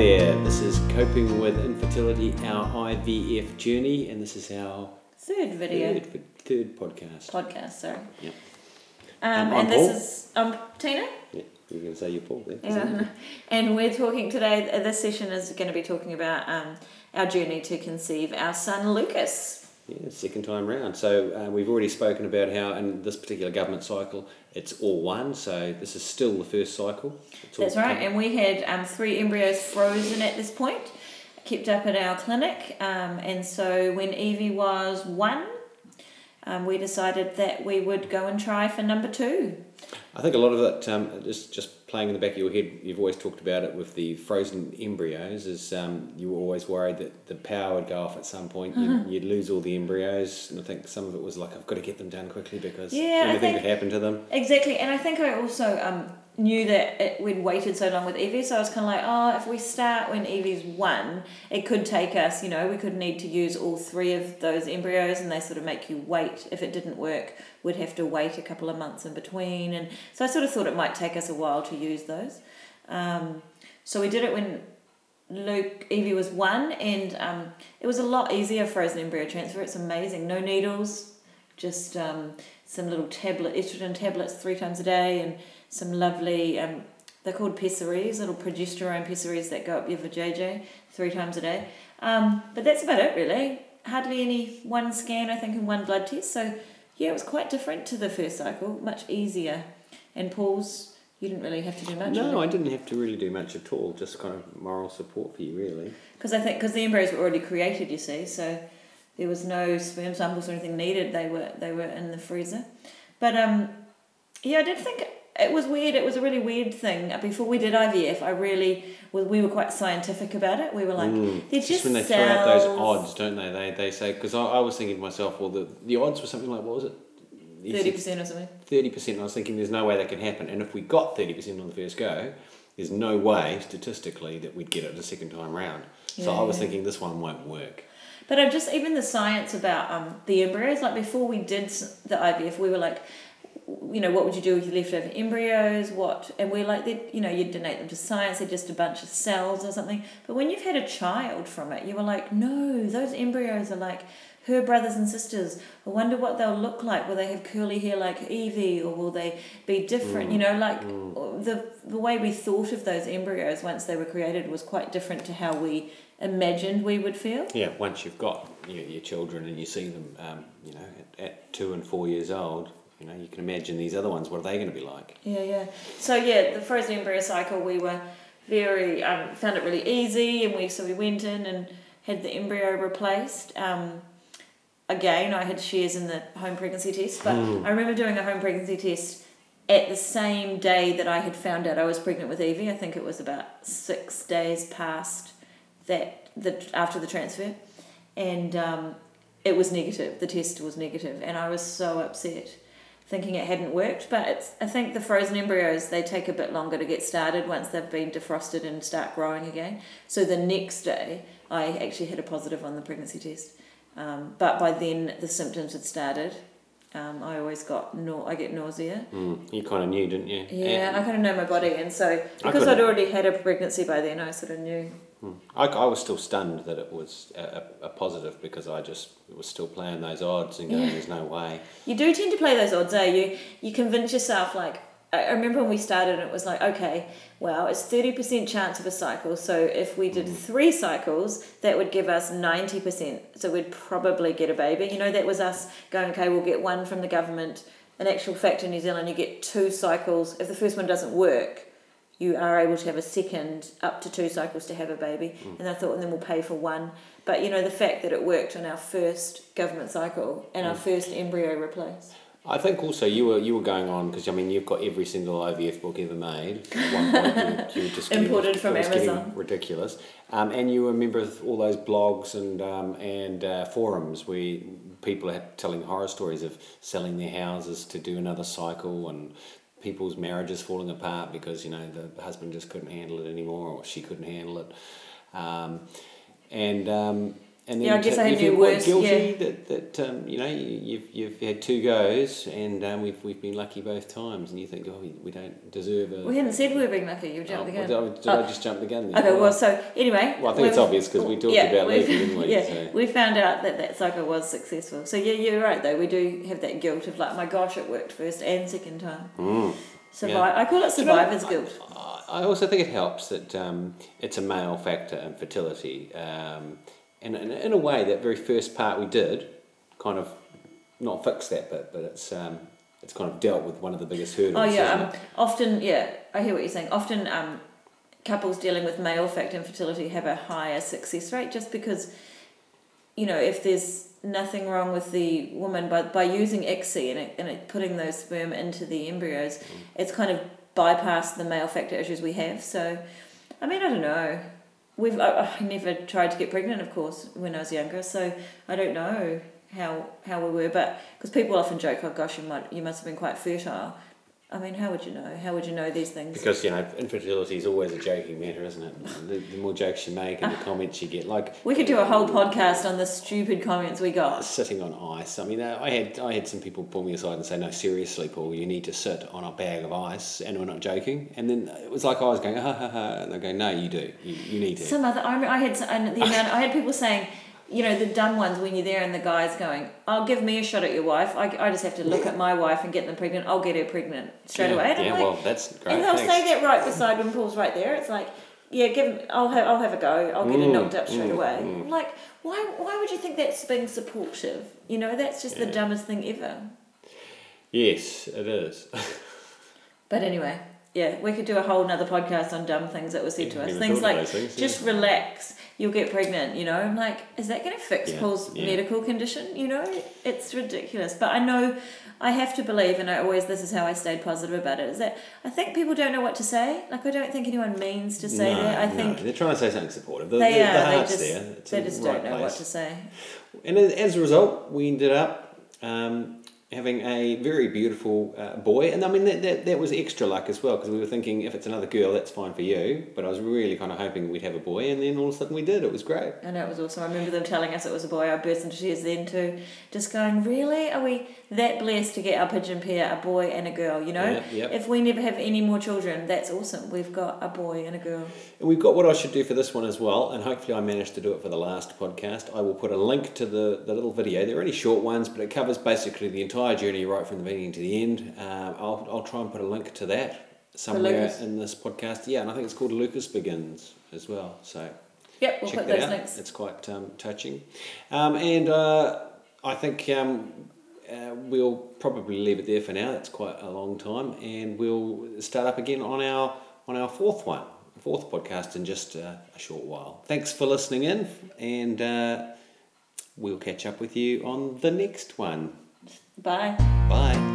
there. This is Coping with Infertility, our IVF journey, and this is our Third video. third, third podcast. Podcast, sorry. Yep. Um, Um, I'm and Paul. this is um, Tina. Yeah, you're going to say you're Paul there. Yeah. And we're talking today, this session is going to be talking about um, our journey to conceive our son Lucas. Yeah, second time round. So uh, we've already spoken about how in this particular government cycle it's all one. So this is still the first cycle. That's right. And we had um, three embryos frozen at this point, kept up at our clinic. Um, and so when Evie was one, um, we decided that we would go and try for number two. I think a lot of it, um, just just playing in the back of your head, you've always talked about it with the frozen embryos. Is um, you were always worried that the power would go off at some point, Mm-hmm. you'd, you'd lose all the embryos, and I think some of it was like I've got to get them done quickly because Yeah, anything think- could happen to them. Exactly, and I think I also um, knew that it, we'd waited so long with Evie, so I was kind of like, oh, if we start when Evie's one, it could take us, you know, we could need to use all three of those embryos, and they sort of make you wait. If it didn't work, we'd have to wait a couple of months in between, and so I sort of thought it might take us a while to use those. Um, so we did it when Luke Evie was one, and um, it was a lot easier frozen embryo transfer. It's amazing, no needles, just um, some little tablet estrogen tablets three times a day, and some lovely um, they're called pessaries, little progesterone pessaries that go up your vajayjay three times a day. Um, but that's about it really. Hardly any one scan, I think, and one blood test. So yeah, it was quite different to the first cycle, much easier. And Paul's, you didn't really have to do much. No, I didn't have to really do much at all. Just kind of moral support for you, really. Because I think because the embryos were already created, you see, so there was no sperm samples or anything needed. They were they were in the freezer, but um, yeah, I did think it was weird. It was a really weird thing. Before we did IVF, I really was. We were quite scientific about it. We were like, they're just, just when they throw out those odds, don't they? They they say because I, I was thinking to myself, well, the the odds were something like what was it? Thirty percent or something. Thirty percent. I was thinking, there's no way that can happen. And if we got thirty percent on the first go, there's no way statistically that we'd get it the second time round. So I was Yeah. thinking this one won't work. But I'm just even the science about um, the embryos. Like before we did the IVF, we were like, you know, what would you do with your leftover embryos? What? And we're like, they- you know, you donate them to science. They're just a bunch of cells or something. But when you've had a child from it, you were like, no, those embryos are like her brothers and sisters. I wonder what they'll look like. Will they have curly hair like Evie, or will they be different? You know, like mm, mm. Uh, the the way we thought of those embryos once they were created was quite different to how we imagined we would feel. Yeah, once you've got your, your children and you see them, um, you know, at, at two and four years old, you know, you can imagine these other ones. What are they going to be like? Yeah, yeah. So yeah, the frozen embryo cycle, we were very um, found it really easy, and we so we went in and had the embryo replaced. Um, again, I had shares in the home pregnancy test, but I remember doing a home pregnancy test at the same day that I had found out I was pregnant with Evie. I think it was about six days past that the after the transfer, and um, it was negative. The test was negative, and I was so upset thinking it hadn't worked. But it's, I think the frozen embryos they take a bit longer to get started once they've been defrosted and start growing again. So the next day, I actually had a positive on the pregnancy test, um, but by then the symptoms had started. Um, I always got no, I get nausea. Mm, you kind of knew, didn't you? Yeah, And- I kind of know my body, and so because I'd already had a pregnancy by then, I sort of knew. Hmm. I, I was still stunned that it was a, a, positive because I just was still playing those odds and going, Yeah. there's no way. You do tend to play those odds, eh? You you convince yourself like I remember when we started it was like, okay, well, it's thirty percent chance of a cycle. So if we did three cycles, that would give us ninety percent. So we'd probably get a baby. You know, that was us going, okay, we'll get one from the government. In actual fact in New Zealand you get two cycles. If the first one doesn't work, you are able to have a second up to two cycles to have a baby. And I thought, and then we'll pay for one. But you know, the fact that it worked on our first government cycle and our first embryo replace. I think also you were you were going on because I mean you've got every single IVF book ever made. At one point you, you just getting, Imported from it was getting Amazon. ridiculous, um, and you were a member of all those blogs and um, and uh, forums where people are telling horror stories of selling their houses to do another cycle and people's marriages falling apart because you know the husband just couldn't handle it anymore or she couldn't handle it, um, and. Um, and then Yeah, I guess to- I had you feel new quite words, guilty that, that um, you know you, you've you've had two goes and um, we've we've been lucky both times, and you think, oh, we, we don't deserve a. We hadn't said we were being lucky. You Oh, jumped the well, gun. did, I, did Oh. I just jump the gun? Then? Okay, well, so anyway. Well, I think it's obvious because we talked yeah, about leaving, didn't we? Yeah, So- we found out that that cycle was successful. So yeah, you're right though. We do have that guilt of like, my gosh, it worked first and second time. Mm. Survive. I call it Do you know, survivor's guilt. I I also think it helps that um, it's a male factor in fertility. Um, and in, in a way, that very first part we did kind of not fix that bit, but it's um, it's kind of dealt with one of the biggest hurdles. Oh yeah, um, often yeah, I hear what you're saying. Often um, couples dealing with male factor infertility have a higher success rate just because, you know, if there's nothing wrong with the woman by by using ICSI and it, and it putting those sperm into the embryos, Mm. it's kind of bypassed the male factor issues we have. So, I mean, I don't know. We've I, I never tried to get pregnant, of course, when I was younger, so I don't know how how we were. But because people often joke, "Oh gosh, you might you must have been quite fertile." I mean, how would you know? How would you know these things? Because you know infertility is always a joking matter, isn't it? The, the more jokes you make and the comments you get, like we could do a whole podcast on the stupid comments we got. sitting on ice. I mean, uh, I had I had some people pull me aside and say, "No, seriously, Paul, you need to sit on a bag of ice," and we're not joking. And then it was like I was going, "Ha ha ha," and they're going, "No, you do. You, you need to." Some other, I, remember I had and the amount, I had people saying, you know, the dumb ones when you're there and the guy's going, "I'll give me a shot at your wife. I, I just have to look at my wife and get them pregnant. I'll get her pregnant straight yeah, away." And yeah, like, well, that's great. and they'll thanks. say that right beside when Paul's right there. It's like, yeah, give him. I'll have. I'll have a go. I'll get her Mm, knocked up straight mm, away. mm. Like, why? Why would you think that's being supportive? You know, that's just the dumbest thing ever. Yes, it is. But anyway, yeah, we could do a whole nother podcast on dumb things that were said Yeah, to us. Things like things, yeah. just relax, you'll get pregnant. You know, I'm like, is that going to fix Yeah, Paul's yeah. medical condition? You know, it's ridiculous. But I know. I have to believe, and I always this is how I stayed positive about it. Is that I think people don't know what to say. Like I don't think anyone means to say no, that. I no, think they're trying to say something supportive. The, they the, are. the they just there. It's they just right don't know what to say. And as as a result, we ended up um, having a very beautiful uh, boy. And I mean, that, that, that was extra luck as well because we were thinking if it's another girl, that's fine for you. But I was really kind of hoping we'd have a boy. And then all of a sudden we did. It was great. I know it was awesome. I remember them telling us it was a boy. I burst into tears then too. Just going, really? Are we that blessed to get our pigeon pair, a boy and a girl? You know, Yeah, yep. if we never have any more children, that's awesome. We've got a boy and a girl. And we've got what I should do for this one as well, and hopefully I managed to do it for the last podcast. I will put a link to the, the little video. They're only short ones, but it covers basically the entire journey right from the beginning to the end. Um, I'll, I'll try and put a link to that somewhere in this podcast. Yeah, and I think it's called Lucas Begins as well. So Yep, we'll check put that those out. links. It's quite um, touching. Um, and uh, I think um, uh, we'll probably leave it there for now. That's quite a long time, and we'll start up again on our on our fourth one, fourth podcast in just uh, a short while. Thanks for listening in, and uh, we'll catch up with you on the next one. Bye. Bye.